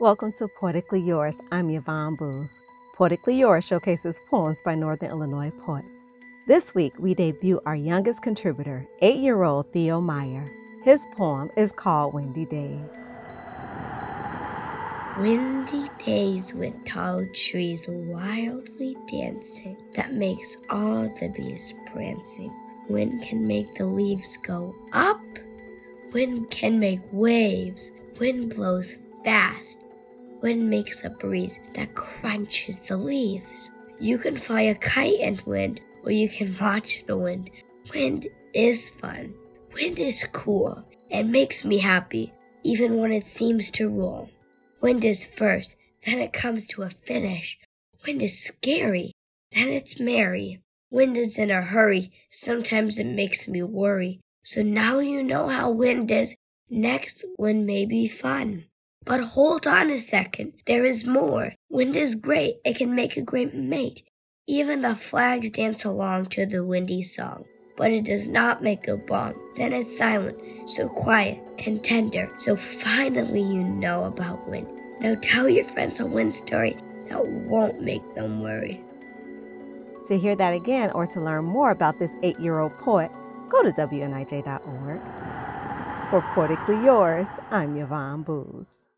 Welcome to Poetically Yours. I'm Yvonne Boose. Poetically Yours showcases poems by Northern Illinois poets. This week, we debut our youngest contributor, eight year old Theo Meyer. His poem is called Windy Days. Windy days with tall trees wildly dancing that makes all the bees prancing. Wind can make the leaves go up. Wind can make waves. Wind blows fast. Wind makes a breeze that crunches the leaves. You can fly a kite in wind, or you can watch the wind. Wind is fun. Wind is cool and makes me happy, even when it seems to rule. Wind is first, then it comes to a finish. Wind is scary, then it's merry. Wind is in a hurry, sometimes it makes me worry. So now you know how wind is. Next wind may be fun. But hold on a second, there is more. Wind is great, it can make a great mate. Even the flags dance along to the windy song. But it does not make a bong. Then it's silent, so quiet and tender. So finally you know about wind. Now tell your friends a wind story that won't make them worry. To hear that again or to learn more about this eight year old poet, go to WNIJ.org. For Poetically Yours, I'm Yvonne Boose.